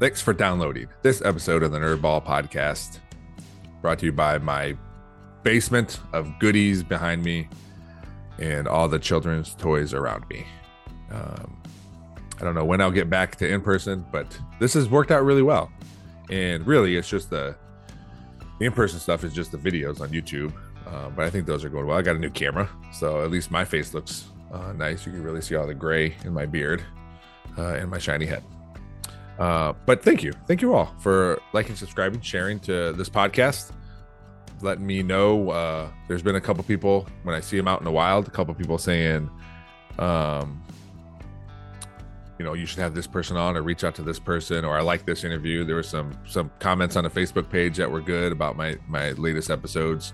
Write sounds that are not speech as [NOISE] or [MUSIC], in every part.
Thanks for downloading this episode of the Nerdball Podcast, brought to you by my basement of goodies behind me and all the children's toys around me. Um, I don't know when I'll get back to in person, but this has worked out really well. And really, it's just the, the in person stuff is just the videos on YouTube. Uh, but I think those are going well. I got a new camera, so at least my face looks uh, nice. You can really see all the gray in my beard uh, and my shiny head. Uh, but thank you. Thank you all for liking, subscribing, sharing to this podcast. Letting me know. Uh, there's been a couple people when I see them out in the wild, a couple people saying, um, you know, you should have this person on or reach out to this person or I like this interview. There were some some comments on the Facebook page that were good about my my latest episodes.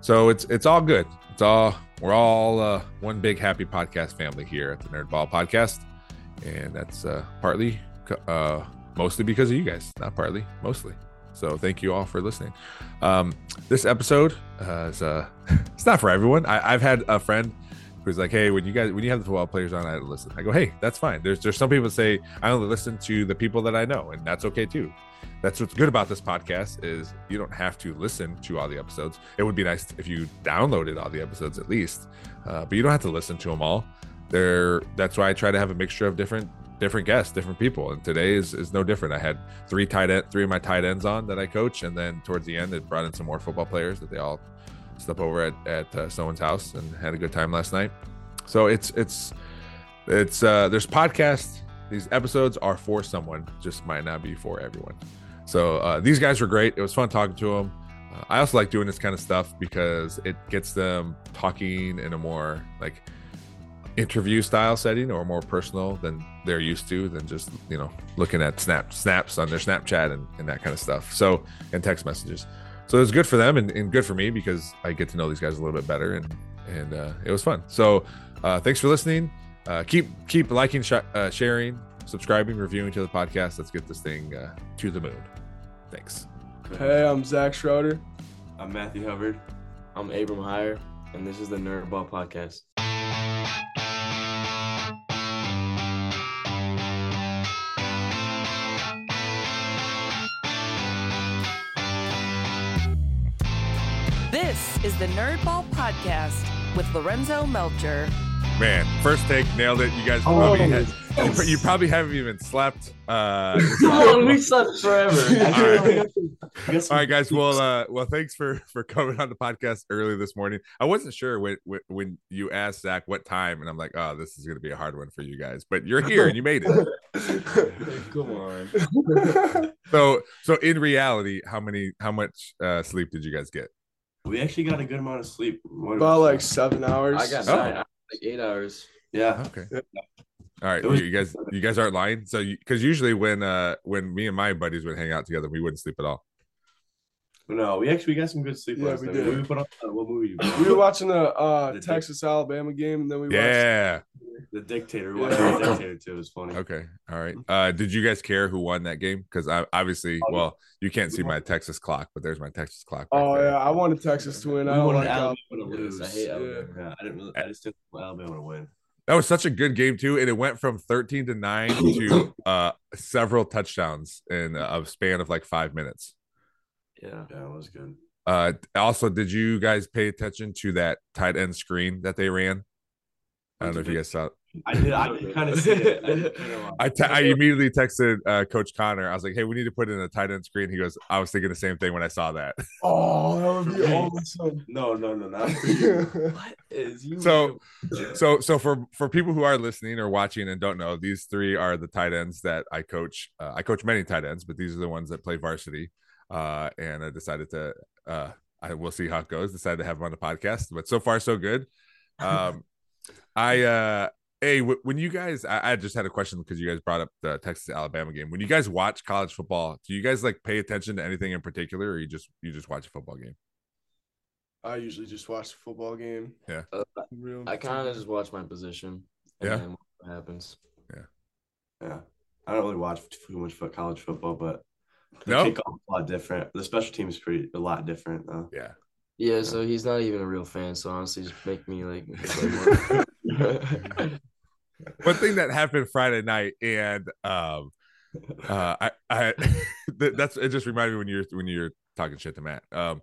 So it's it's all good. It's all we're all uh, one big happy podcast family here at the Nerdball Podcast, and that's uh, partly uh, mostly because of you guys, not partly, mostly. So thank you all for listening. Um, this episode uh, is uh, [LAUGHS] it's not for everyone. I, I've had a friend who's like, "Hey, when you guys when you have the football players on, I listen." I go, "Hey, that's fine." There's there's some people say I only listen to the people that I know, and that's okay too. That's what's good about this podcast is you don't have to listen to all the episodes. It would be nice if you downloaded all the episodes at least, uh, but you don't have to listen to them all. There, that's why I try to have a mixture of different different guests, different people. And today is, is no different. I had three tight end, three of my tight ends on that I coach, and then towards the end, it brought in some more football players that they all slept over at at uh, someone's house and had a good time last night. So it's it's it's uh, there's podcasts. These episodes are for someone, just might not be for everyone. So uh, these guys were great. It was fun talking to them. Uh, I also like doing this kind of stuff because it gets them talking in a more like interview style setting or more personal than they're used to than just you know looking at snap snaps on their snapchat and, and that kind of stuff. So and text messages. So it was good for them and, and, good for me because i get to know these guys a little bit better and and uh, it was fun. So uh, thanks for listening. Uh, keep keep liking sh- uh, sharing subscribing reviewing to the podcast. Let's get this thing uh, to the moon. Thanks. Hey i'm zach schroeder. I'm matthew hubbard. I'm abram Hire and this is the nerdball podcast This is the Nerdball Podcast with Lorenzo Melcher. Man, first take nailed it. You guys probably oh, had, you, [LAUGHS] you, probably haven't even slept. Uh, [LAUGHS] we slept forever. [LAUGHS] All right. All right, guys. Well, uh, well, thanks for for coming on the podcast early this morning. I wasn't sure when when you asked Zach what time, and I'm like, oh, this is going to be a hard one for you guys. But you're here and you made it. Come on. so, so in reality, how many, how much uh, sleep did you guys get? We actually got a good amount of sleep. What About like seven hours. I got oh. nine, like eight hours. Yeah. Okay. All right, was- you guys, you guys aren't lying. So, because usually when uh when me and my buddies would hang out together, we wouldn't sleep at all. No, we actually got some good sleep yeah, last we night. Did. We put on uh, what movie? [LAUGHS] We were watching the uh the Texas Alabama game, and then we yeah. watched the Dictator. We watched yeah. the Dictator too. It was funny. Okay, all right. Uh, did you guys care who won that game? Because I obviously, oh, well, you can't see my Texas clock, but there's my Texas clock. Oh there. yeah, I wanted Texas to win. I wanted like Alabama to lose. I hate Alabama. Yeah. I didn't. Really, I just didn't want Alabama to win. That was such a good game too, and it went from 13 to nine to [COUGHS] uh several touchdowns in a span of like five minutes. Yeah, yeah, it was good. Uh, also, did you guys pay attention to that tight end screen that they ran? I don't know if you guys saw. It. I did. I kind of see it. I, [LAUGHS] te- I immediately texted uh, Coach Connor. I was like, "Hey, we need to put in a tight end screen." He goes, "I was thinking the same thing when I saw that." [LAUGHS] Oh, that would be [LAUGHS] awesome. No, no, no, not for you. what is you? So, so, so for for people who are listening or watching and don't know, these three are the tight ends that I coach. Uh, I coach many tight ends, but these are the ones that play varsity. Uh, and I decided to. Uh, I will see how it goes. Decided to have him on the podcast, but so far so good. [LAUGHS] Um, I uh Hey, when you guys, I, just had a question because you guys brought up the Texas Alabama game. When you guys watch college football, do you guys like pay attention to anything in particular, or you just you just watch a football game? I usually just watch the football game. Yeah, uh, I kind of just watch my position. yeah, what happens. Yeah, yeah. I don't really watch too much for college football, but the no? kickoff a lot different. The special team is pretty a lot different though. Yeah. Yeah, so he's not even a real fan. So honestly, just make me like. [LAUGHS] one thing that happened Friday night, and um, Uh, I, I [LAUGHS] that's it. Just reminded me when you're when you're talking shit to Matt. Um,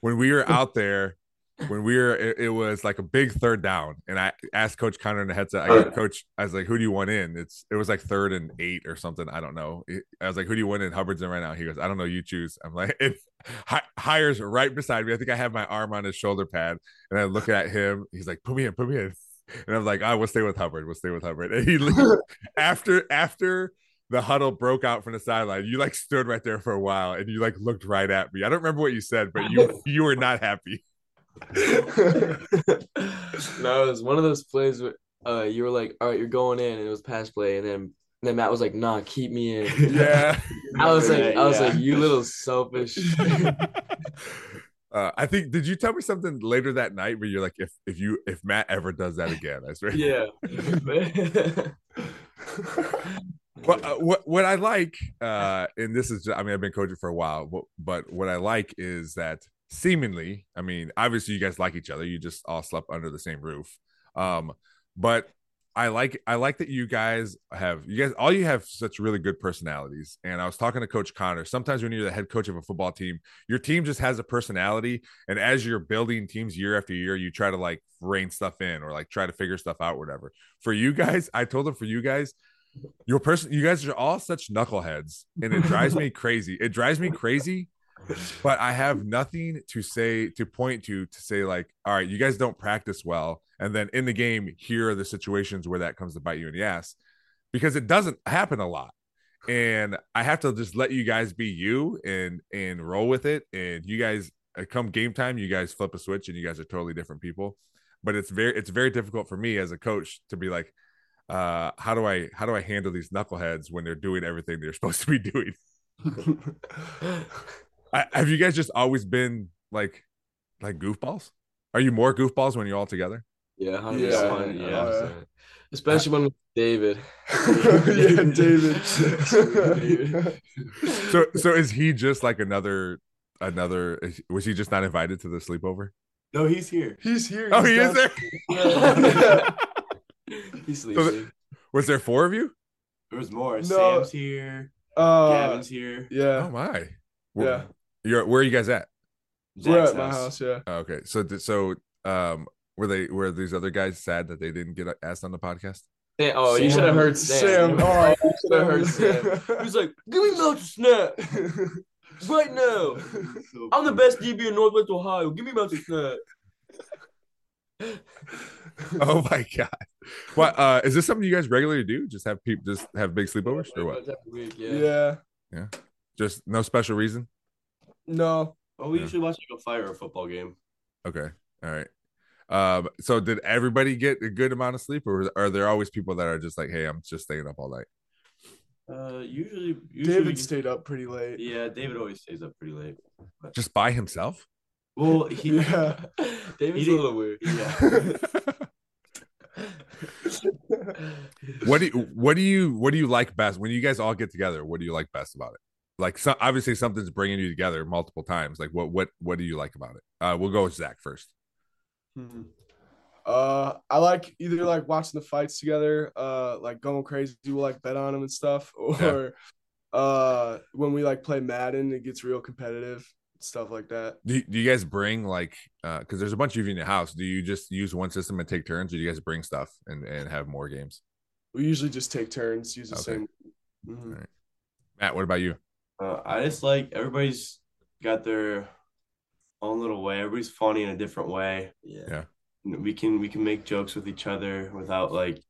when we were out there, when we were, it, it was like a big third down, and I asked Coach Connor in the headset. I go, Coach, I was like, "Who do you want in?" It's it was like third and eight or something. I don't know. I was like, "Who do you want in?" Hubbard's in right now. He goes, "I don't know. You choose." I'm like, [LAUGHS] "It Hire's right beside me. I think I have my arm on his shoulder pad, and I look at him. He's like, "Put me in, put me in." And I'm like, ah, "I will stay with Hubbard. We'll stay with Hubbard." And he [LAUGHS] after after the huddle broke out from the sideline. You like stood right there for a while and you like looked right at me. I don't remember what you said, but you [LAUGHS] you were not happy. [LAUGHS] no, it was one of those plays where uh, you were like, "All right, you're going in," and it was pass play, and then and then Matt was like, "Nah, keep me in." [LAUGHS] Yeah, I was like, that, I was yeah. like, "You little selfish." [LAUGHS] uh, I think did you tell me something later that night where you're like, if if you if Matt ever does that again, I swear. yeah. What, uh, what what I like, uh, and this is, I mean, I've been coaching for a while, but, but what I like is that seemingly, I mean, obviously you guys like each other, you just all slept under the same roof, um, but I like I like that you guys have you guys all you have such really good personalities. And I was talking to Coach Connor. Sometimes when you're the head coach of a football team, your team just has a personality, and as you're building teams year after year, you try to like rein stuff in or like try to figure stuff out, whatever. For you guys, I told them for you guys, your person you guys are all such knuckleheads and it drives me crazy it drives me crazy [LAUGHS] but i have nothing to say to point to to say like all right you guys don't practice well and then in the game here are the situations where that comes to bite you in the ass. Because it doesn't happen a lot. And i have to just let you guys be you and and roll with it. And you guys uh, come game time you guys flip a switch and you guys are totally different people. But it's very it's very difficult for me as a coach to be like uh how do i how do i handle these knuckleheads when they're doing everything they're [LAUGHS] supposed to be doing [LAUGHS] I, have you guys just always been like like goofballs are you more goofballs when you're all together Yeah, 100%, Yeah, yeah. 100%. Especially when with David. [LAUGHS] yeah, [LAUGHS] David. [LAUGHS] so so is he just like another another was he just not invited to the sleepover No, he's here. He's here. oh he's he is down- there He's So sleeping. was there four of you There was more. No. Sam's here. Uh, Gavin's here. Yeah. Oh yeah, my yeah. You're where are you guys at We're at my house. Yeah. Oh, okay so so um were they were these other guys sad that they didn't get asked on the podcast Sam- oh, you should have heard Sam. Sam, oh, you should have heard Sam. He was like, "Give me Mountain Snap [LAUGHS] right now. So I'm the best DB in Northwest Ohio. Give me Mountain Snap." [LAUGHS] oh my god what uh is this something you guys regularly do just have people just have big sleepovers or what Every week, yeah. yeah. just no special reason No. Well, we Yeah. usually watch like a fire or football game. okay all right um so did everybody get a good amount of sleep or are there always people that are just like hey i'm just staying up all night Uh, usually, usually David get- stayed up pretty late. Yeah, David always stays up pretty late. just by himself Well, he [LAUGHS] Yeah. [LAUGHS] David's He a little weird. [LAUGHS] yeah. what do you what do you what do you like best when you guys all get together what do you like best about it like so, obviously something's bringing you together multiple times like what what what do you like about it uh we'll go with zach first Hmm. Uh, I like either like watching the fights together, uh, like going crazy. We'll like bet on them and stuff, [LAUGHS] or uh, when we like play Madden, it gets real competitive, stuff like that. do you, do you guys bring like uh because there's a bunch of you in the house do you just use one system and take turns or do you guys bring stuff and and have more games We usually just take turns, use the Okay. same. Mhm. Alright. matt what about you Uh, I just like everybody's got their own little way. Everybody's funny in a different way. Yeah. Yeah. We can we can make jokes with each other without like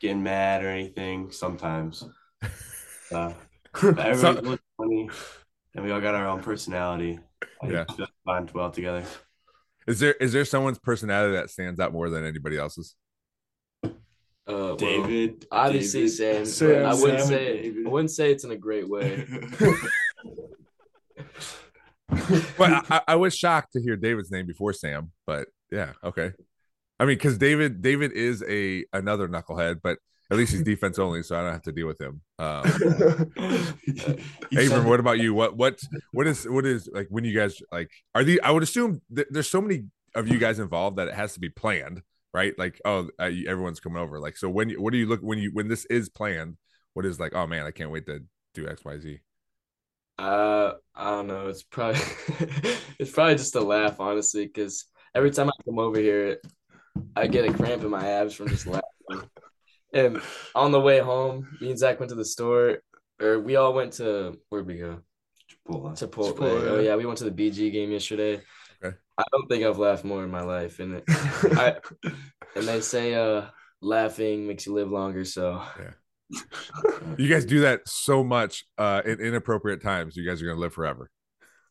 getting mad or anything. Sometimes, [LAUGHS] uh, but everybody's So- funny, and we all got our own personality. I Yeah. think we bond well together. is there is there someone's personality that stands out more than anybody else's well, David, obviously David. Sam. but I wouldn't Sam say David. I wouldn't say it's in a great way. [LAUGHS] but I, I was shocked to hear david's name before sam but yeah okay i mean because david david is a another knucklehead but at least he's [LAUGHS] defense only so i don't have to deal with him um [LAUGHS] Abram, what about you? What what what is what is like when you guys like are the I would assume that there's so many of you guys involved that it has to be planned, right? Like oh uh, everyone's coming over. Like so when you what do you look when you when this is planned? What is like oh man I can't wait to do X Y Z? Uh, I don't know. It's probably [LAUGHS] it's probably just a laugh, honestly, because every time I come over here, I get a cramp in my abs from just laughing. And on the way home, me and Zach went to the store, or we all went to where'd we go? Chipotle. Chipotle. Chipotle, Oh yeah. yeah, we went to the BG game yesterday. Okay. I don't think I've laughed more in my life, and I and they [LAUGHS] say uh laughing makes you live longer. So You guys do that so much uh, in inappropriate times. You guys are gonna live forever.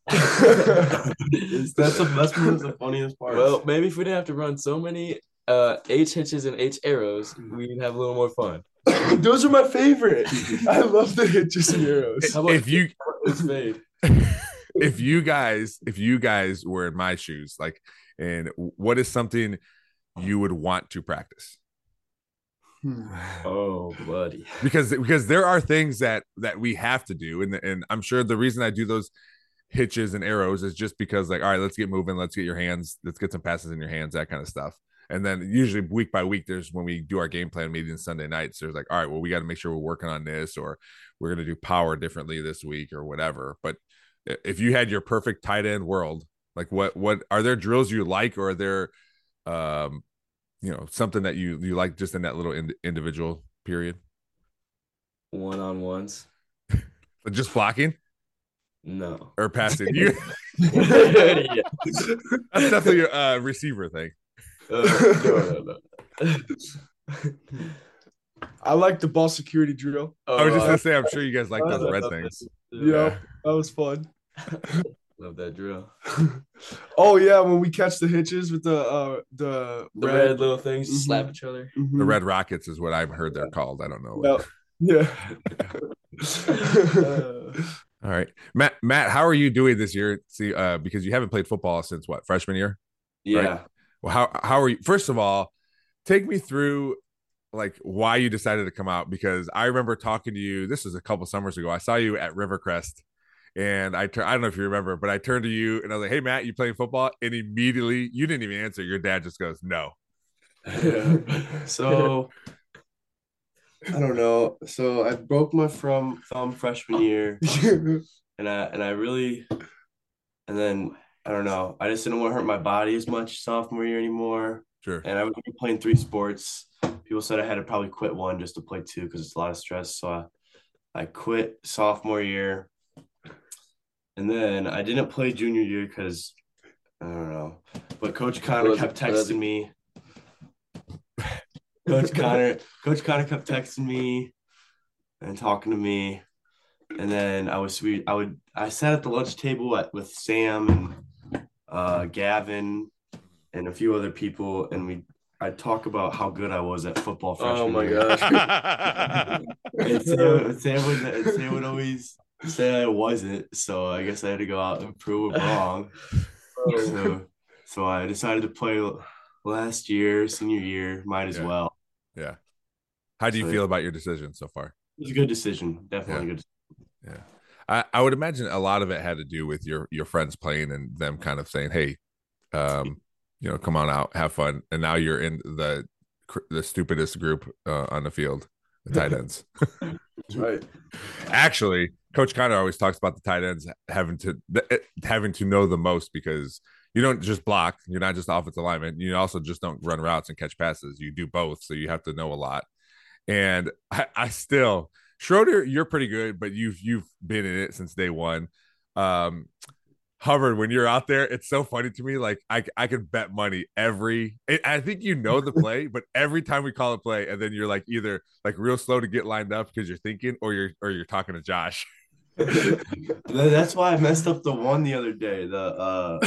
That's the that's one of the funniest parts. well, maybe if we didn't have to run so many uh H hitches and H arrows, we'd have a little more fun. [COUGHS] Those are my favorite. I love the hitches and arrows. How about If you it's fade? [LAUGHS] if you guys if you guys were in my shoes, like, and what is something you would want to practice? Hmm. Oh, buddy. [SIGHS] because because there are things that that we have to do and and I'm sure the reason I do those hitches and arrows is just because like all right let's get moving let's get your hands let's get some passes in your hands that kind of stuff and then usually week by week there's when we do our game plan meetings Sunday nights there's like all right well we got to make sure we're working on this or we're going to do power differently this week or whatever but if you had your perfect tight end world like what what are there drills you like or are there um you know something that you you like just in that little in, individual period One on ones. [LAUGHS] just blocking No. or passing you yeah. [LAUGHS] [LAUGHS] that's definitely a uh, receiver thing Uh, no, no, no. I like the ball security drill. i was just Oh, gonna say i'm sure you guys like those red that. things Yeah, that was fun. [LAUGHS] Love that drill. [LAUGHS] oh yeah, when we catch the hitches with the uh the, The red. red, little things Mhm. slap each other. Mhm. the red rockets is what i've heard they're called i don't know Yeah. Yeah. [LAUGHS] all right matt matt how are you doing this year see uh because you haven't played football since what freshman year yeah. well how how are you first of all take me through like why you decided to come out because i remember talking to you this was a couple summers ago i saw you at rivercrest and I tur- I don't know if you remember, but I turned to you and I was like, "Hey Matt, you playing football?" And immediately, you didn't even answer. Your dad just goes, "No." [LAUGHS] so I don't know. So I broke my from thumb freshman year, [LAUGHS] and I and I really, and then I don't know. I just didn't want to hurt my body as much sophomore year anymore, Sure. and I was playing three sports. People said I had to probably quit one just to play two because it's a lot of stress. So I, I quit sophomore year, and then I didn't play junior year because I don't know. But Coach Connor kept texting me. Coach Connor, Coach Connor kept texting me and talking to me, and then I was sweet. I would I sat at the lunch table at, with Sam and uh, Gavin and a few other people, and we I'd talk about how good I was at football. Oh my year. gosh. [LAUGHS] And Sam, Sam would Sam would always say I wasn't, so I guess I had to go out and prove it wrong. [LAUGHS] So, so I decided to play last year, senior year, might as Yeah. well. yeah. How do you So- feel about your decision so far? It was a good decision, definitely good. Yeah. I, I would imagine a lot of it had to do with your your friends playing and them kind of saying, "Hey, um, you know, come on out, have fun." And now you're in the the stupidest group uh, on the field, the tight [LAUGHS] ends. That's right. [LAUGHS] Actually, Coach Connor always talks about the tight ends having to th- having to know the most because you don't just block. You're not just offensive lineman. You also just don't run routes and catch passes. You do both, so you have to know a lot. And I, I still Schroeder, you're pretty good, but you've you've been in it since day one. Um, Hubbard, when you're out there, it's so funny to me. Like I, I could bet money every. I think you know the play, but every time we call a play, and then you're like either like real slow to get lined up because you're thinking, or you're or you're talking to Josh. [LAUGHS] That's why I messed up the one the other day. The uh,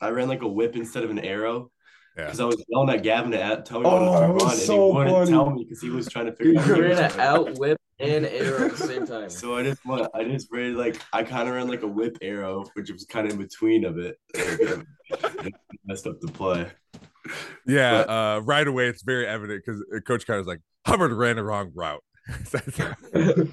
I ran like a whip instead of an arrow Yeah. because I was yelling at Gavin to tell me Oh, what that to was run, and so he wouldn't funny. tell me because he was trying to figure out. You what ran an out whip and arrow at the same [LAUGHS] time. So I just want I just ran like I kind of ran like a whip arrow, which was kind of in between of [LAUGHS] it. Messed up the play. Yeah, But- uh, right away it's very evident because Coach Connor's like Hubbard ran the wrong route. [LAUGHS]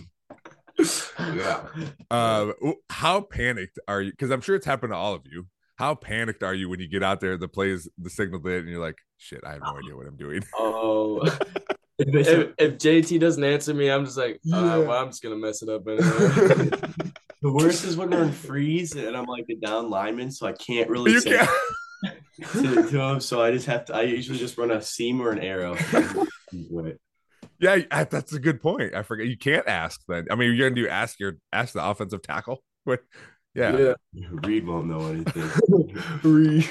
Yeah. [LAUGHS] uh, how panicked are you? Because I'm sure it's happened to all of you. How panicked are you when you get out there, the plays, the signal lit, and you're like, "Shit, I have no idea what I'm doing." Oh, [LAUGHS] If if, if JT doesn't answer me, I'm just like, uh, Yeah. well, I'm just gonna mess it up anyway. [LAUGHS] the worst is when we're in freeze and I'm like a down lineman, so I can't really You say can't. to, to him. So I just have to. I usually just run a seam or an arrow. Wait. Yeah, that's a good point. I forget you can't ask then. I mean, you're gonna do ask your ask the offensive tackle. [LAUGHS] What? Yeah. Reed won't know anything. [LAUGHS] Reed.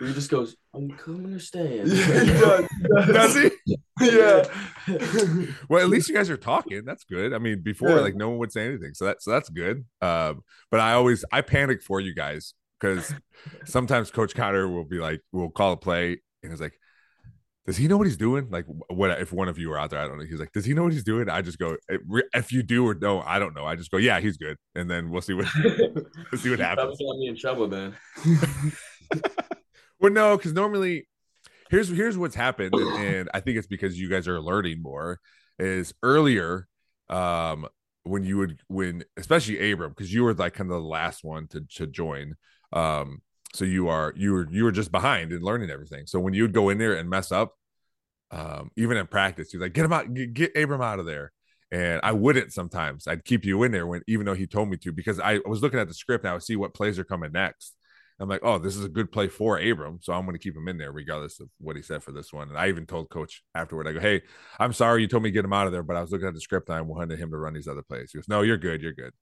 he just goes, "I'm coming or staying." [LAUGHS] Yeah, he does. He Does he? Yeah. Well, at least you guys are talking. That's good. I mean, before Yeah. like no one would say anything, so that's so that's good. Um, but I always I panic for you guys because sometimes Coach Cotter will be like, we'll call a play, and he's like, "Does he know what he's doing?" Like, what if one of you are out there? I don't know. He's like, "Does he know what he's doing?" I just go, "If you do or no, I don't know." I just go, "Yeah, he's good," and then we'll see what [LAUGHS] we'll [LAUGHS] see what happens. got me in trouble then. [LAUGHS] Well, no, because normally here's here's what's happened, and, and I think it's because you guys are learning more. Is earlier, um, when you would when especially Abram, because you were like kind of the last one to to join. Um, so you are you were you were just behind in learning everything. So when you would go in there and mess up, um, even in practice, you're like, get him out, get, get Abram out of there. And I wouldn't sometimes. I'd keep you in there when even though he told me to, because I was looking at the script and I would see what plays are coming next. I'm like, oh, this is a good play for Abram, so I'm going to keep him in there regardless of what he said for this one. And I even told Coach afterward, I go, hey, I'm sorry you told me to get him out of there, but I was looking at the script and I wanted him to run these other plays. He goes, no, you're good, you're good.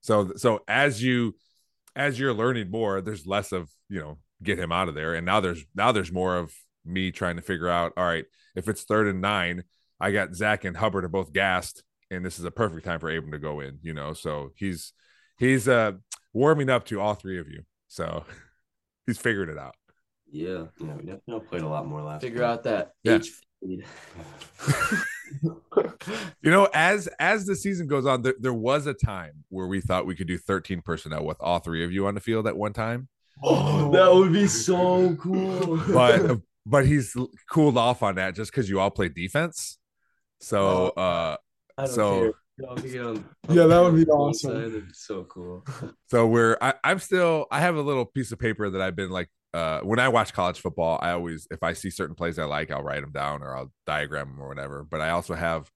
So, so as you as you're learning more, there's less of you know get him out of there, and now there's now there's more of me trying to figure out, all right, if it's third and nine, I got Zach and Hubbard are both gassed, and this is a perfect time for Abram to go in, you know. So he's he's uh warming up to all three of you. So [LAUGHS] he's figured it out. Yeah. Yeah, we definitely played a lot more last. Figure time. out that Yeah. H feed. [LAUGHS] You know, as as the season goes on, there, there was a time where we thought we could do 13 personnel with all three of you on the field at one time. Oh, that would be so cool. But [LAUGHS] but he's cooled off on that just because you all play defense. So uh So- care. Y'all can get on- Yeah, that would be awesome. side, it'd be so cool. so we're I, I'm still I have a little piece of paper that I've been like uh when I watch college football, I always if I see certain plays I like, I'll write them down or I'll diagram them or whatever. But I also have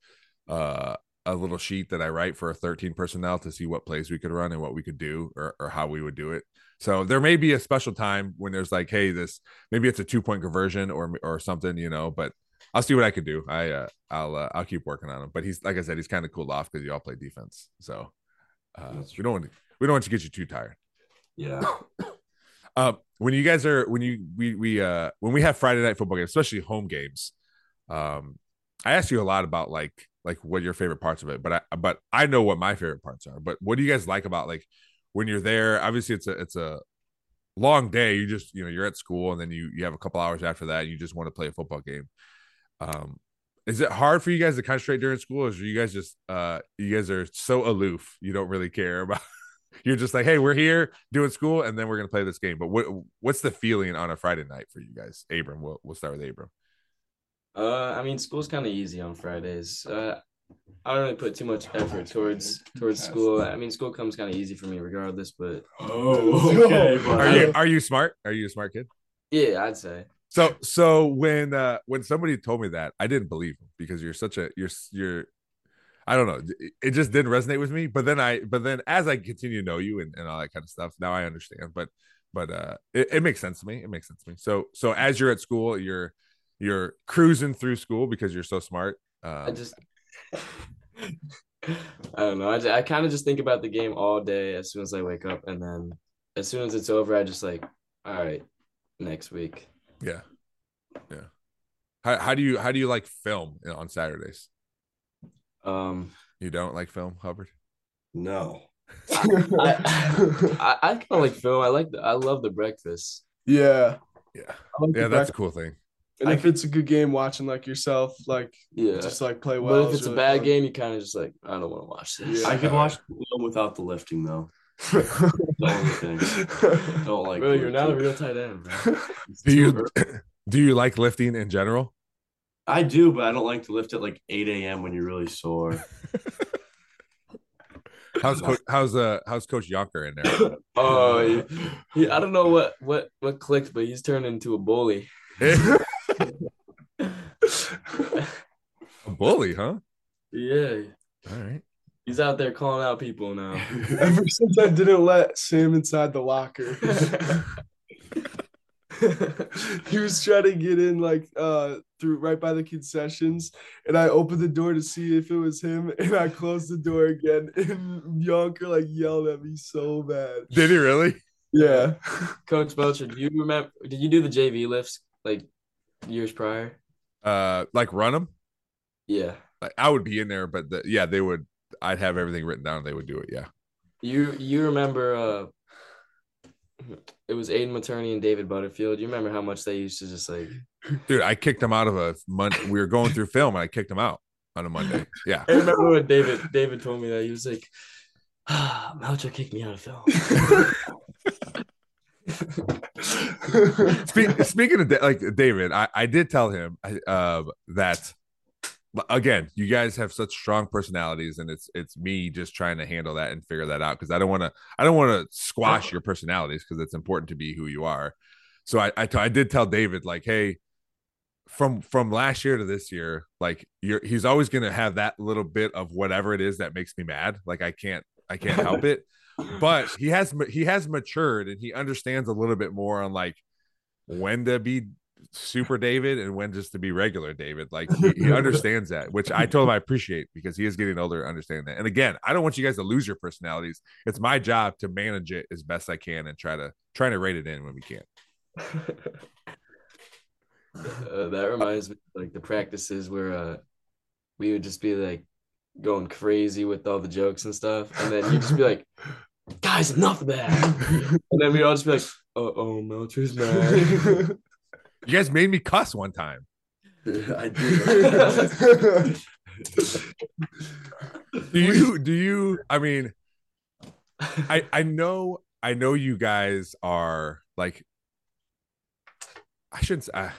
uh a little sheet that I write for a 13 personnel to see what plays we could run and what we could do or, or how we would do it. So there may be a special time when there's like, hey, this maybe it's a two point conversion or or something, you know. But I'll see what I could do. I uh, I'll uh, I'll keep working on him. But he's like I said, he's kind of cooled off because you all play defense. So uh, we don't want to, we don't want to get you too tired. Yeah. [COUGHS] Uh, when you guys are when you we we uh when we have Friday night football games, especially home games, um, I ask you a lot about like like what your favorite parts of it, but I but I know what my favorite parts are. But what do you guys like about like when you're there? Obviously, it's a it's a long day. You just you know you're at school and then you you have a couple hours after that. And you just want to play a football game. Um, is it hard for you guys to concentrate during school? Or is you guys just uh you guys are so aloof you don't really care about you're just like, hey, we're here doing school, and then we're gonna play this game. But what what's the feeling on a Friday night for you guys? Abram, we'll we'll start with Abram. Uh, I mean, school's kind of easy on Fridays. Uh, I don't really put too much effort towards towards school. I mean, school comes kind of easy for me regardless. But Oh, [LAUGHS] okay. [LAUGHS] Are you are you smart? Are you a smart kid? yeah, I'd say. So so when uh when somebody told me that, I didn't believe them because you're such a you're you're I don't know. It- just didn't resonate with me. But then I but then as I continue to know you and, and all that kind of stuff, now I understand. But but uh it, it makes sense to me. It makes sense to me. So so as you're at school, you're you're cruising through school because you're so smart. Um, I just. [LAUGHS] I don't know. I, I kind of just think about the game all day as soon as I wake up, and then as soon as it's over, I just like, all right, next week. Yeah. Yeah. How how do you how do you like film on Saturdays? Um, You don't like film, Hubbard? No. I, I, I kind of like film. I like the, I love the breakfast. yeah. Yeah. Like Yeah, the that's a cool thing. And if it's a good game, watching like yourself, like Yeah, just like play well. but if is it's a bad fun. game, you kind of just like I don't want to watch this. Yeah. I could watch the film without the lifting though. [LAUGHS] The only thing. Don't like. Bro, you're not a real tight end, bro. [LAUGHS] Do you early. [COUGHS] do you like lifting in general? I do, but I don't like to lift at like 8 a.m. when you're really sore. [LAUGHS] How's coach, how's uh how's Coach Yonker in there? [COUGHS] Oh, he, he, I don't know what what what clicked, but he's turned into a bully. [LAUGHS] [LAUGHS] A bully, huh? Yeah, All right. he's out there calling out people now. Ever since I didn't let Sam inside the locker. [LAUGHS] he was trying to get in like uh through right by the concessions and I opened the door to see if it was him [LAUGHS] and I closed the door again [LAUGHS] and Yonker like yelled at me so bad. Did he really? Yeah. Coach Melcher, do you remember? Did you do the JV lifts like years prior? Uh, like run them? Yeah. Like I would be in there, but the, yeah, they would. I'd have everything written down. and They would do it. Yeah. You you remember? uh It was Aiden Materney and David Butterfield. You remember how much they used to just like Dude, I kicked him out of a month. We were going through film, and I kicked him out on a Monday. Yeah. [LAUGHS] I remember when David David told me that he was like, ah, Melcher kicked me out of film. [LAUGHS] Speak, speaking of Da- like David, I, I did tell him uh, that again, you guys have such strong personalities, and it's it's me just trying to handle that and figure that out because I don't want to I don't want to squash your personalities because it's important to be who you are. So I I, t- I did tell David like, hey, from from last year to this year, like you're he's always gonna have that little bit of whatever it is that makes me mad. Like I can't I can't help [LAUGHS] it but he has he has matured and he understands a little bit more on like when to be super David and when just to be regular David. Like [LAUGHS] he, he understands that, which I told him I appreciate because he is getting older, understanding that. And again, I don't want you guys to lose your personalities. It's my job to manage it as best I can and try to try to rate it in when we can. [LAUGHS] Uh, that reminds me like the practices where uh we would just be like going crazy with all the jokes and stuff, and then you'd just be like, "Guys, enough of that," [LAUGHS] and then we'd all just be like, "Uh oh, Melcher's mad." You guys made me cuss one time. [LAUGHS] I do. Do you do you I mean I I know I know you guys are like I shouldn't say, I,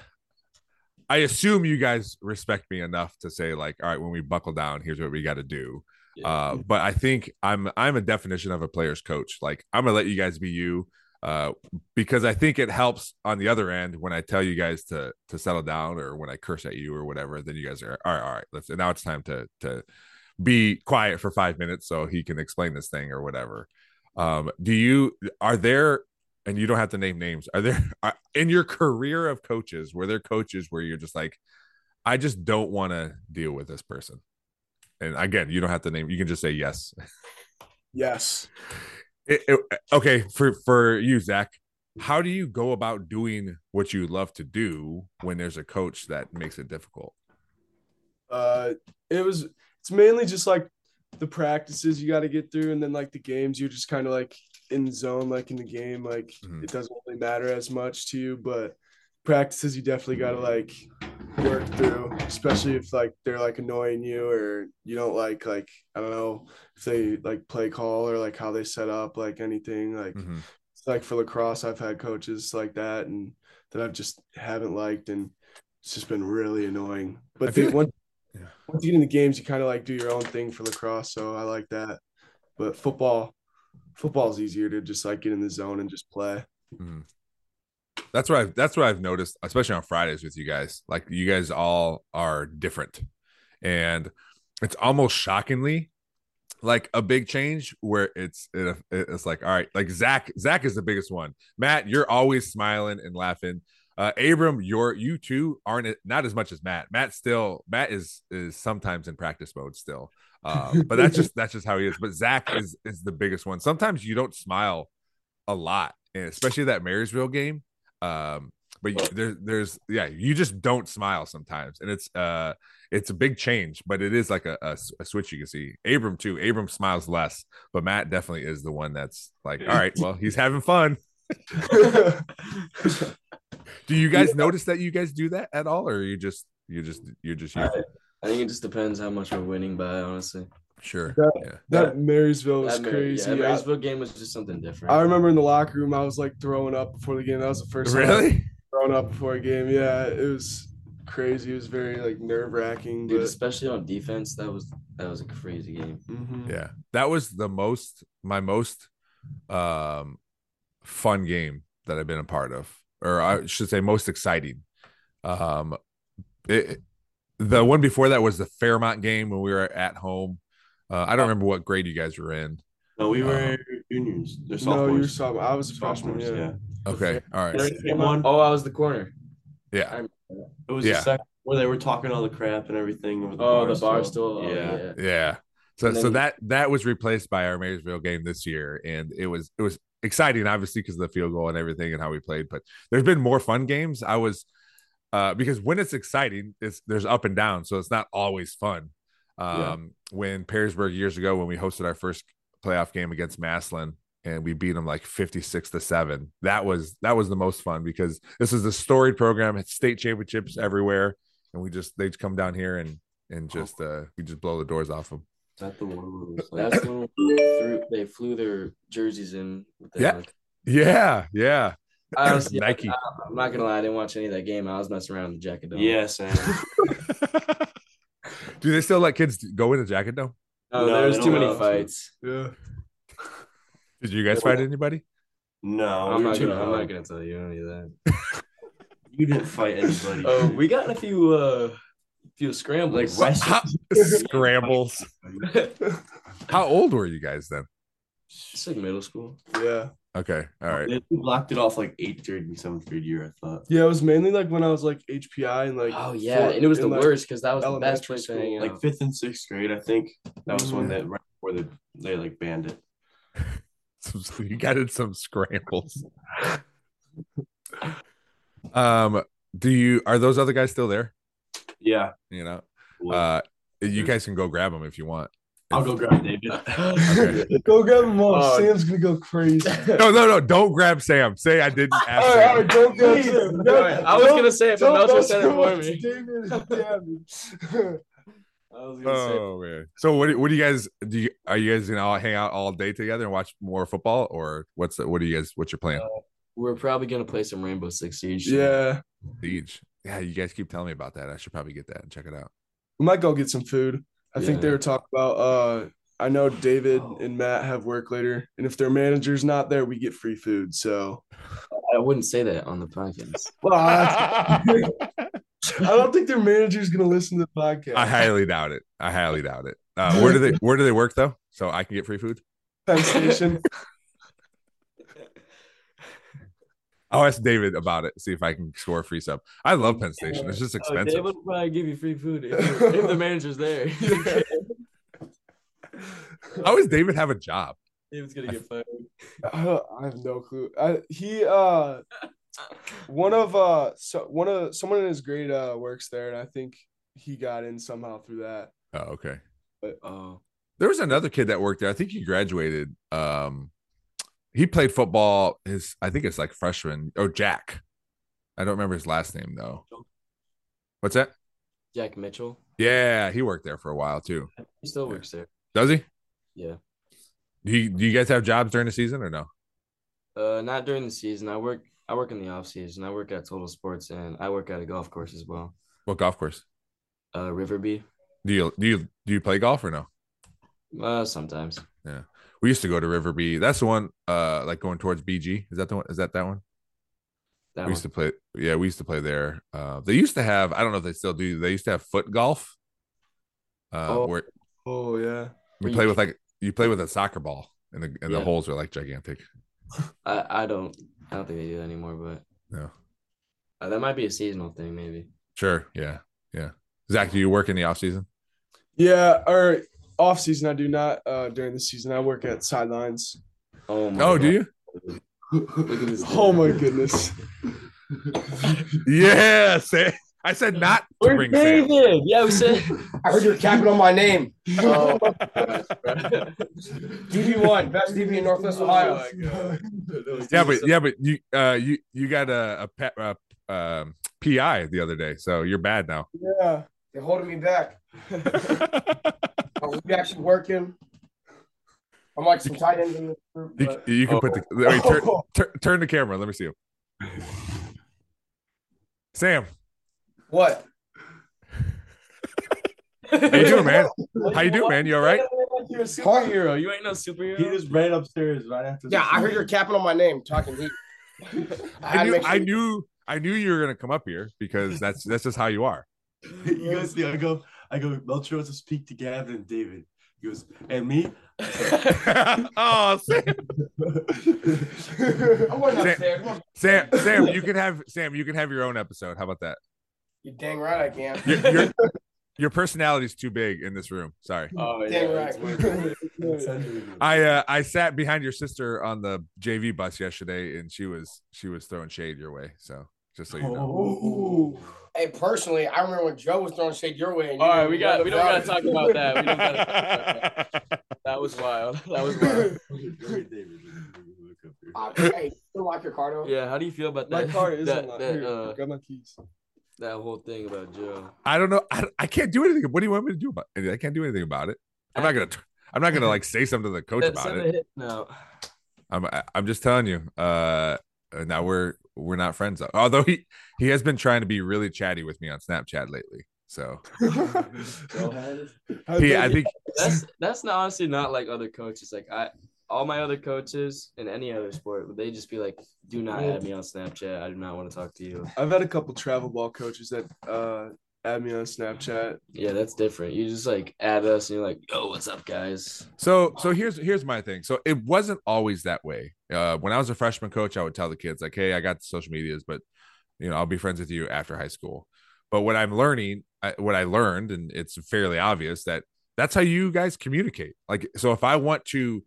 I assume you guys respect me enough to say like all right when we buckle down here's what we got to do. Yeah. Uh but I think I'm I'm a definition of a player's coach. Like I'm going to let you guys be you uh because I think it helps on the other end when I tell you guys to to settle down or when I curse at you or whatever then you guys are all right all right let's now it's time to to be quiet for five minutes so he can explain this thing or whatever. Um, do you are there and you don't have to name names are there [LAUGHS] are, in your career of coaches were there coaches where you're just like i just don't want to deal with this person and again you don't have to name you can just say yes yes. It- it- okay for for you zach how do you go about doing what you love to do when there's a coach that makes it difficult Uh, it was. It's mainly just like the practices you got to get through, and then like the games, you're just kind of like in the zone, like in the game. Like Mhm. it doesn't really matter as much to you, but practices you definitely got to like work through, especially if like they're like annoying you or you don't like like I don't know if they like play call or like how they set up like anything like Mhm. it's like for lacrosse I've had coaches like that and that I've just haven't liked and it's just been really annoying. But the, like- once, Yeah. once you get in the games, you kind of like do your own thing for lacrosse, so I like that. But football, football is easier to just like get in the zone and just play. Mhm. That's what I've that's what I've noticed, especially on Fridays with you guys. Like you guys all are different. And it's almost shockingly like a big change where it's it, it's like all right, like Zach Zach is the biggest one. Matt, you're always smiling and laughing. Uh Abram, you're you two aren't not as much as Matt. Matt still Matt is is sometimes in practice mode still. Uh, but that's just that's just how he is. But Zach is is the biggest one. Sometimes you don't smile a lot, and especially that Marysville game. Um, but there, there's yeah, you just don't smile sometimes, and it's uh, it's a big change, but it is like a, a, a switch you can see. Abram too. Abram smiles less, but Matt definitely is the one that's like, all right, well, he's having fun. [LAUGHS] Do you guys notice that you guys do that at all, or you just you just you're just you? I think it just depends how much we're winning by, honestly. Sure. That- Yeah. That Marysville was That Mar- crazy. Yeah, I- Marysville game was just something different. I remember in the locker room, I was like throwing up before the game. That was the first time Really? throwing up before a game. Yeah, it was crazy. It was very like nerve wracking. Dude, But especially on defense, that was that was a crazy game. Mhm. Yeah. That was the most my most um fun game that I've been a part of. Or I should say most exciting. Um it the one before that was the Fairmont game when we were at home. Uh, I don't remember what grade you guys were in. No, we were Um, juniors. They're No, you're sophomores. sophomore. I was a freshman. Yeah. yeah. Okay, all right, Second one, Oh, I was the corner. yeah, it was Yeah. the second where they were talking all the crap and everything. Over the Oh, bar the bar still. stool. Oh, yeah. yeah. yeah. So And so that that was replaced by our Marysville game this year, and it was it was exciting, obviously because of the field goal and everything and how we played. But there's been more fun games. I was uh, because when it's exciting, it's there's up and down, so it's not always fun. Um, Yeah. When Perrysburg years ago, when we hosted our first playoff game against Massillon, and we beat them like 56 to 7 that was that was the most fun because this is a storied program it's state championships everywhere and we just they just come down here and and just uh we just blow the doors off them Is that the one where it was like, That's when they threw, they flew their jerseys in. With the, Yeah. yeah yeah I honestly, Nike. I, am not gonna lie, I didn't watch any of that game. I was messing around with the jacket. Dome. yeah, Sam. [LAUGHS] do they still let kids go into jacket though? No, No, there's too many allow us to. fights. Yeah. did you guys fight anybody No, I'm we not gonna. I'm not gonna tell you any of that. [LAUGHS] You didn't fight anybody. Oh, we got a few uh few scrambles. West. How- scrambles [LAUGHS] how old were you guys then It's like middle school. Yeah. Okay all right They blocked it off like eighth grade and seventh grade year. I thought. Yeah. It was mainly like when I was like HPI and like. Oh yeah, four- and it was the like, worst because that was the best elementary place to school. hang out. Like fifth and sixth grade, I think that was when Mhm. that right before they they like banned it. [LAUGHS] Some- you got in some scrambles um do you are those other guys still there Yeah, you know well, uh you guys can go grab them if you want I'll go grab David. [LAUGHS] Okay. Go grab him all. Oh. Uh, Sam's gonna go crazy. [LAUGHS] No, no, no! Don't grab Sam. Say I didn't ask. All right, all Sam. right, don't grab Please. Sam. All right, I was gonna say it, but Don't- don't said it for me. David and [LAUGHS] I was gonna say Oh man! So what? Do, what do you guys do? You, are you guys gonna all hang out all day together and watch more football, or what's the, what do you guys? What's your plan? Uh, we're probably gonna play some Rainbow Six Siege. yeah, Siege. Yeah, you guys keep telling me about that. I should probably get that and check it out. we might go get some food. I think they were talking about. uh I know David and Matt have work later, and if their manager's not there, we get free food. So, I wouldn't say that on the podcast. [LAUGHS] well, I, [LAUGHS] I don't think their manager's gonna listen to the podcast. I highly doubt it. I highly doubt it. Uh, where do they Where do they work though? So I can get free food. Penn Station. [LAUGHS] I'll ask David about it. See if I can score a free sub. I love Penn Station. It's just Oh, expensive. David will probably give you free food if, if the manager's there. [LAUGHS] How does David have a job? David's gonna get fired. I, have no clue. I, he uh one of uh so one of someone in his grade uh works there, and I think he got in somehow through that. Oh, okay. Oh, There was another kid that worked there. I think he graduated. Um, he played football. His I think it's like freshman. Oh, Jack. I don't remember his last name though. What's that? Jack Mitchell. Yeah, he worked there for a while too. He still works there. Does he? Yeah. Do you, do you guys have jobs during the season or no? Uh, not during the season. I work. I work in the off season. I work at Total Sports, and I work at a golf course as well. What golf course? Uh, Riverby. Do you do you do you play golf or no? Uh, sometimes. We used to go to Riverby. That's the one. Uh, like going towards BG. Is that the one? Is that that one? That we used to play. Yeah, we used to play there. Uh, they used to have. I don't know if they still do. They used to have foot golf. Uh, Oh. where Oh yeah. We play with like you play with a soccer ball, and the and the holes are like gigantic. [LAUGHS] I, I don't. I don't think they do that anymore. But No, uh, that might be a seasonal thing, maybe. sure, yeah, yeah. Zach, do you work in the off season? Yeah, or off season I do not. Uh during the season I work at sidelines. Oh my. Oh, do you? Look at this. Oh my goodness. Yeah, say. I said not to Where's bring Sam. David? Yeah, we said. I heard you're capping on my name. oh, DB1, best DB in Northwest Ohio. Yeah, but yeah, but you uh you you got a a pet uh, um PI the other day, so you're bad now. Yeah. They're holding me back. [LAUGHS] Are we actually working? I'm like some tight end in this group, You, but you can put the wait, turn, oh. turn turn the camera. Let me see him. Sam, what? how you doing, man? How you doing, man? You all right? You're a superhero. You ain't no superhero. He just ran upstairs right after. Yeah, this. I heard you're capping on my name, talking heat. I knew make I knew I knew you were gonna come up here because that's that's just how you are. [LAUGHS] you guys see, me, I go, I go, Melcher wants to speak to Gavin and David. He goes, and me? [LAUGHS] oh, Sam, [LAUGHS] I'm Sam- upstairs. Come on. Sam, Sam, you can have Sam, you can have your own episode. How about that? You're dang right I can. Your your, your personality is too big in this room. Sorry. Oh Dang yeah, right. [LAUGHS] I uh, I sat behind your sister on the JV bus yesterday, and she was she was throwing shade your way. So just so you know. Oh. Hey, personally, I remember when Joe was throwing shade your way. And you right, were we got we don't gotta talk about that. We don't gotta talk about that. [LAUGHS] That was wild. That was wild. Uh, hey, still like your car though? Yeah, how do you feel about that? My car is [LAUGHS] that, unlocked. that, Here, uh, grab my keys. that whole thing about Joe. I don't know. I, I can't do anything. What do you want me to do about it? I can't do anything about it. I'm not gonna. I'm not gonna like say something to the coach about it. hit- No. I'm I'm just telling you. Uh, now we're we're not friends. Although he he has been trying to be really chatty with me on Snapchat lately. So he, I think That's that's not honestly not like other coaches. Like I all my other coaches in any other sport, they just be like, do not add me on Snapchat. I do not want to talk to you. I've had a couple travel ball coaches that uh add me on Snapchat. Yeah, that's different. You just like add us and you're like, yo, what's up, guys? so. So here's here's my thing. So it wasn't always that way. Uh, when I was a freshman coach, I would tell the kids like, "Hey, I got the social medias, but you know, I'll be friends with you after high school." But what I'm learning, I, what I learned, and it's fairly obvious that that's how you guys communicate. Like, so if I want to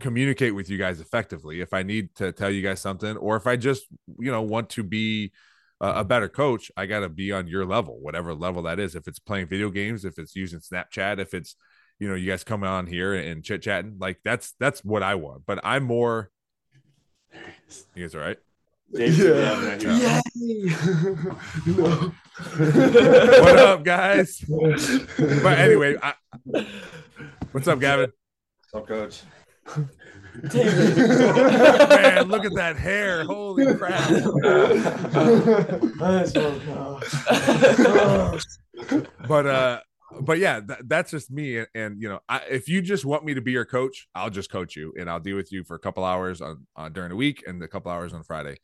communicate with you guys effectively, if I need to tell you guys something, or if I just, you know, want to be a, a better coach, I got to be on your level, whatever level that is. If it's playing video games, if it's using Snapchat, if it's, you know, you guys coming on here and chit chatting, like that's that's what I want. But I'm more. [LAUGHS] You guys all right? Yeah. Yeah. [LAUGHS] no. [LAUGHS] what up, guys? But anyway, I, what's up, Gavin? What's up, coach? Man, look at that hair! Holy crap! but uh but yeah th- that's just me and, and you know I, if you just want me to be your coach i'll just coach you and i'll deal with you for a couple hours on, on during the week and a couple hours on friday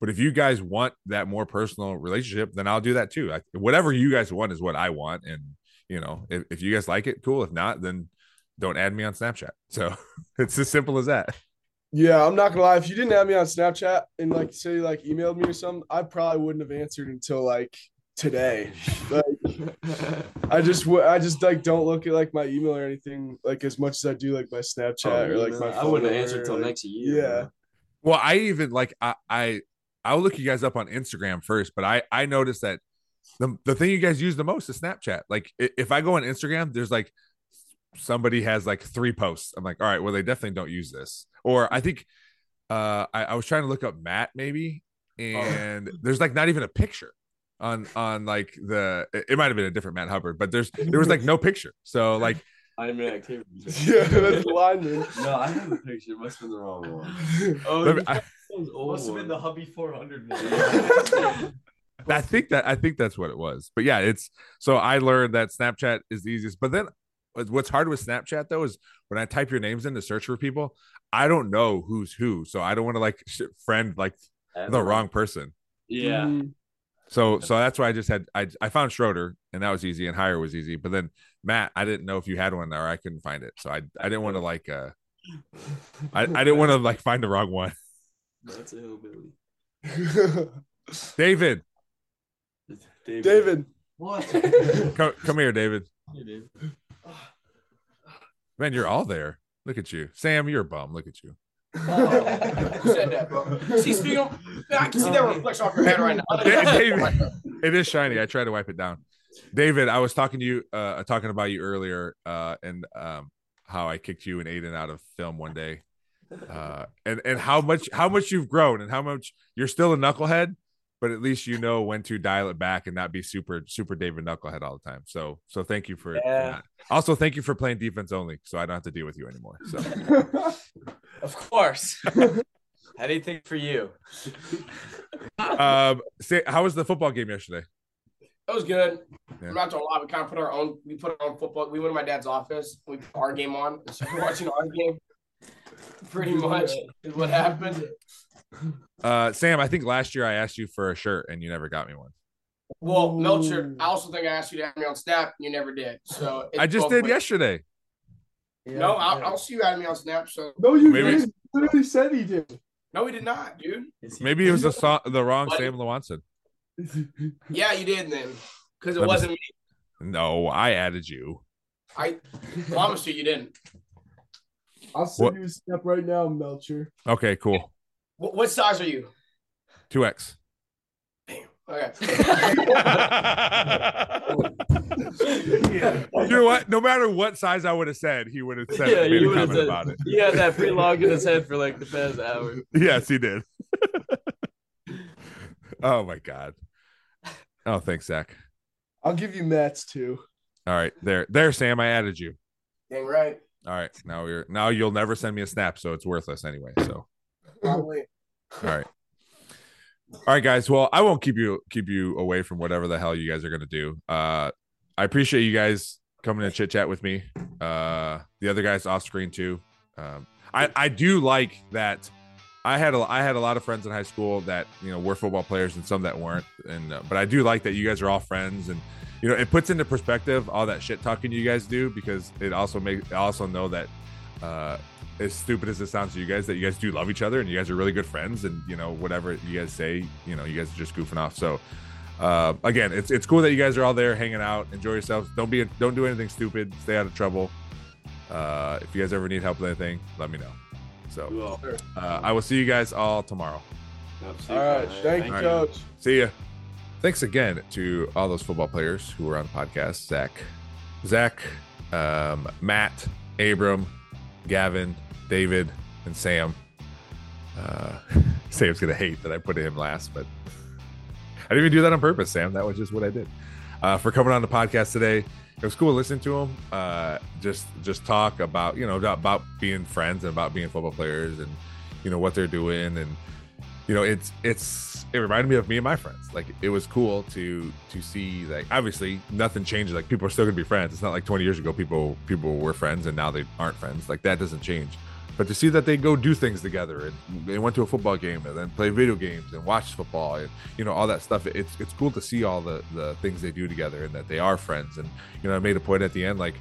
but if you guys want that more personal relationship then i'll do that too I, whatever you guys want is what i want and you know if, if you guys like it cool if not then don't add me on snapchat [LAUGHS] so it's as simple as that Yeah, I'm not gonna lie. If you didn't add me on Snapchat and like say like emailed me or something, I probably wouldn't have answered until like today. Like I just w- I just like don't look at like my email or anything like as much as I do like my Snapchat oh, or like my. Oh, I wouldn't phone answer number, till like- next year. Yeah. Well, I even like I I I'll look you guys up on Instagram first, but I I noticed that the the thing you guys use the most is Snapchat. Like if I go on Instagram, there's like somebody has like three posts. I'm like, all right, well they definitely don't use this. Or I think uh I, I was trying to look up Matt maybe, and there's like not even a picture on on like the it it might have been a different Matt Hubbard, but there's there was like no picture. So like I'm in activity. Yeah, that's the lineman. No, I have a picture. It must have been the wrong one. [LAUGHS] Oh, let me- I, must have been the Hubby 400 [LAUGHS] I think that I think that's what it was. But yeah, it's so I learned that Snapchat is the easiest. But then what's- what's hard with Snapchat though is when I type your names in to search for people, I don't know who's who, so I don't want to like friend like the wrong person. Yeah. Mm, So so that's why I just had I I found Schroeder and that was easy and Hire was easy. But then Matt, I didn't know if you had one or I couldn't find it, so I I didn't want to like uh I I didn't want to like find the wrong one. That's a hillbilly. [LAUGHS] David, David. What? come come here, David. You did. Man, you're all there. Look at you, Sam. You're a bum. Look at you. Who said that, bro? See, speaking of, I can see that reflection off your head right now. [LAUGHS] David, it is shiny. I tried to wipe it down. David, I was talking to you, uh, talking about you earlier, uh, and um, how I kicked you and Aiden out of film one day, uh, and and how much how much you've grown and how much you're still a knucklehead, but at least you know when to dial it back and not be super super David knucklehead all the time. So so thank you for, for Yeah. that. Also, thank you for playing defense only, so I don't have to deal with you anymore. So [LAUGHS] Of course. [LAUGHS] Anything for you. um, say, how was the football game yesterday? It was good. Yeah. I'm not gonna lie. We kind of put our own. We put our own football. We went to my dad's office. We put our game on. So we're watching our game. Pretty [LAUGHS] much is what happened. Uh, Sam, I think last year I asked you for a shirt and you never got me one. Well, Melcher, I also think I asked you to add me on Snap. You never did. So I just did ways. yesterday. No, I'll, I'll see you add me on Snap. So No, you Maybe- did. You literally said he did. no, he did not, dude. Maybe it was the song, the wrong What? Sam Lawanson. [LAUGHS] Yeah, you did then, because it Let wasn't me. No, I added you. I promise you, you didn't. I'll send What? you a step right now, Melcher. Okay, cool. What, what size are you? Two X. Damn. Okay. [LAUGHS] You know what? No matter what size I would have said, he would have said Yeah, made you a would've comment said- about it. He had that pre-log in his head for like the past hour. Yes, he did. [LAUGHS] oh my god. Oh, thanks, Zach. I'll give you Matt's too. All right, there, there, Sam. I added you. Dang right. All right, now you're now you'll never send me a snap, so it's worthless anyway. So, Probably. All right, all right, guys. Well, I won't keep you keep you away from whatever the hell you guys are gonna do. Uh, I appreciate you guys coming to chit chat with me. Uh, the other guys off screen too. Um, I I do like that. I had a I had a lot of friends in high school that you know were football players and some that weren't, and uh, but I do like that you guys are all friends and you know it puts into perspective all that shit talking you guys do because it also makes I also know that uh, as stupid as it sounds to you guys that you guys do love each other and you guys are really good friends and you know whatever you guys say you know you guys are just goofing off. So uh, again it's it's cool that you guys are all there hanging out. Enjoy yourselves. Don't be don't do anything stupid. Stay out of trouble. Uh, if you guys ever need help with anything let me know. So uh, I will see you guys all tomorrow. no, see All you, Thank you, coach. See ya. Thanks again to all those football players who were on the podcast. Zach, Zach, um, Matt, Abram, Gavin, David, and Sam. Uh, [LAUGHS] Sam's to hate that I put him last, but I didn't even do that on purpose, Sam. That was just what I did. Uh, for coming on the podcast today. It was cool listening to him. Uh, just just talk about you know about being friends and about being football players and you know what they're doing and you know it's it's it reminded me of me and my friends like it was cool to to see like obviously nothing changes like people are still gonna be friends it's not like 20 years ago people people were friends and now they aren't friends like that doesn't change but to see that they go do things together and they went to a football game and then play video games and watch football and you know all that stuff it's it's cool to see all the the things they do together and that they are friends and you know i made a point at the end like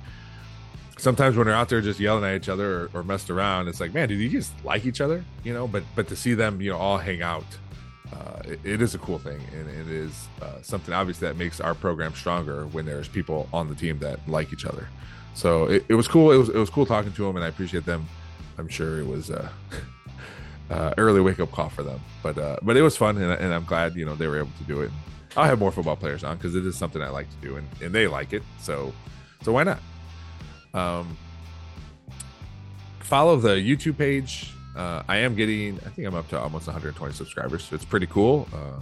sometimes when they're out there just yelling at each other or, or messed around it's like man do you just like each other? You know but but to see them you know all hang out uh, it, it is a cool thing and it is uh, something obviously that makes our program stronger when there's people on the team that like each other. So it, it was cool it was it was cool talking to them and i appreciate them i'm sure it was uh, [LAUGHS] uh early wake up call for them but uh but it was fun and, and i'm glad you know they were able to do it i'll have more football players on because it is something i like to do and, and they like it so so why not um follow the youtube page uh, I am getting, I think I'm up to almost 120 subscribers. So it's pretty cool. Uh,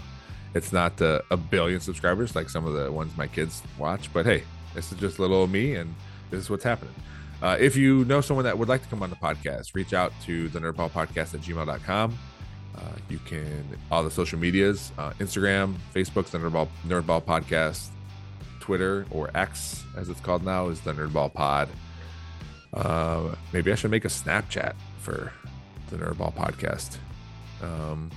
it's not uh, a billion subscribers like some of the ones my kids watch, but hey, this is just little me and this is what's happening. Uh, if you know someone that would like to come on the podcast, reach out to the nerdball podcast at gmail.com. Uh, you can, all the social medias, uh, Instagram, Facebook's the Nerdball, Nerdball Podcast, Twitter or X as it's called now is the Nerdball Pod. Uh, maybe I should make a Snapchat for the Nerdball podcast. Um,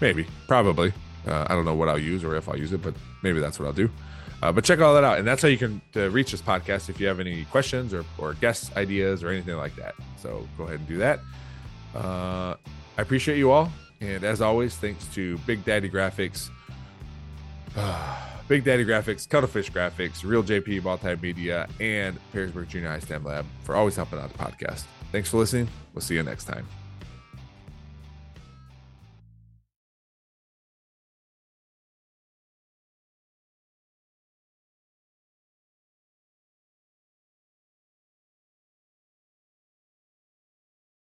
maybe, probably. Uh, I don't know what I'll use or if I'll use it, but maybe that's what I'll do. Uh, but check all that out, and that's how you can uh, reach this podcast if you have any questions or or guest ideas or anything like that. So go ahead and do that. Uh, I appreciate you all, and as always, thanks to Big Daddy Graphics, Big Daddy Graphics, Cuttlefish Graphics, Real JP Multimedia, and Perrysburg Junior High STEM Lab for always helping out the podcast. Thanks for listening. We'll see you next time.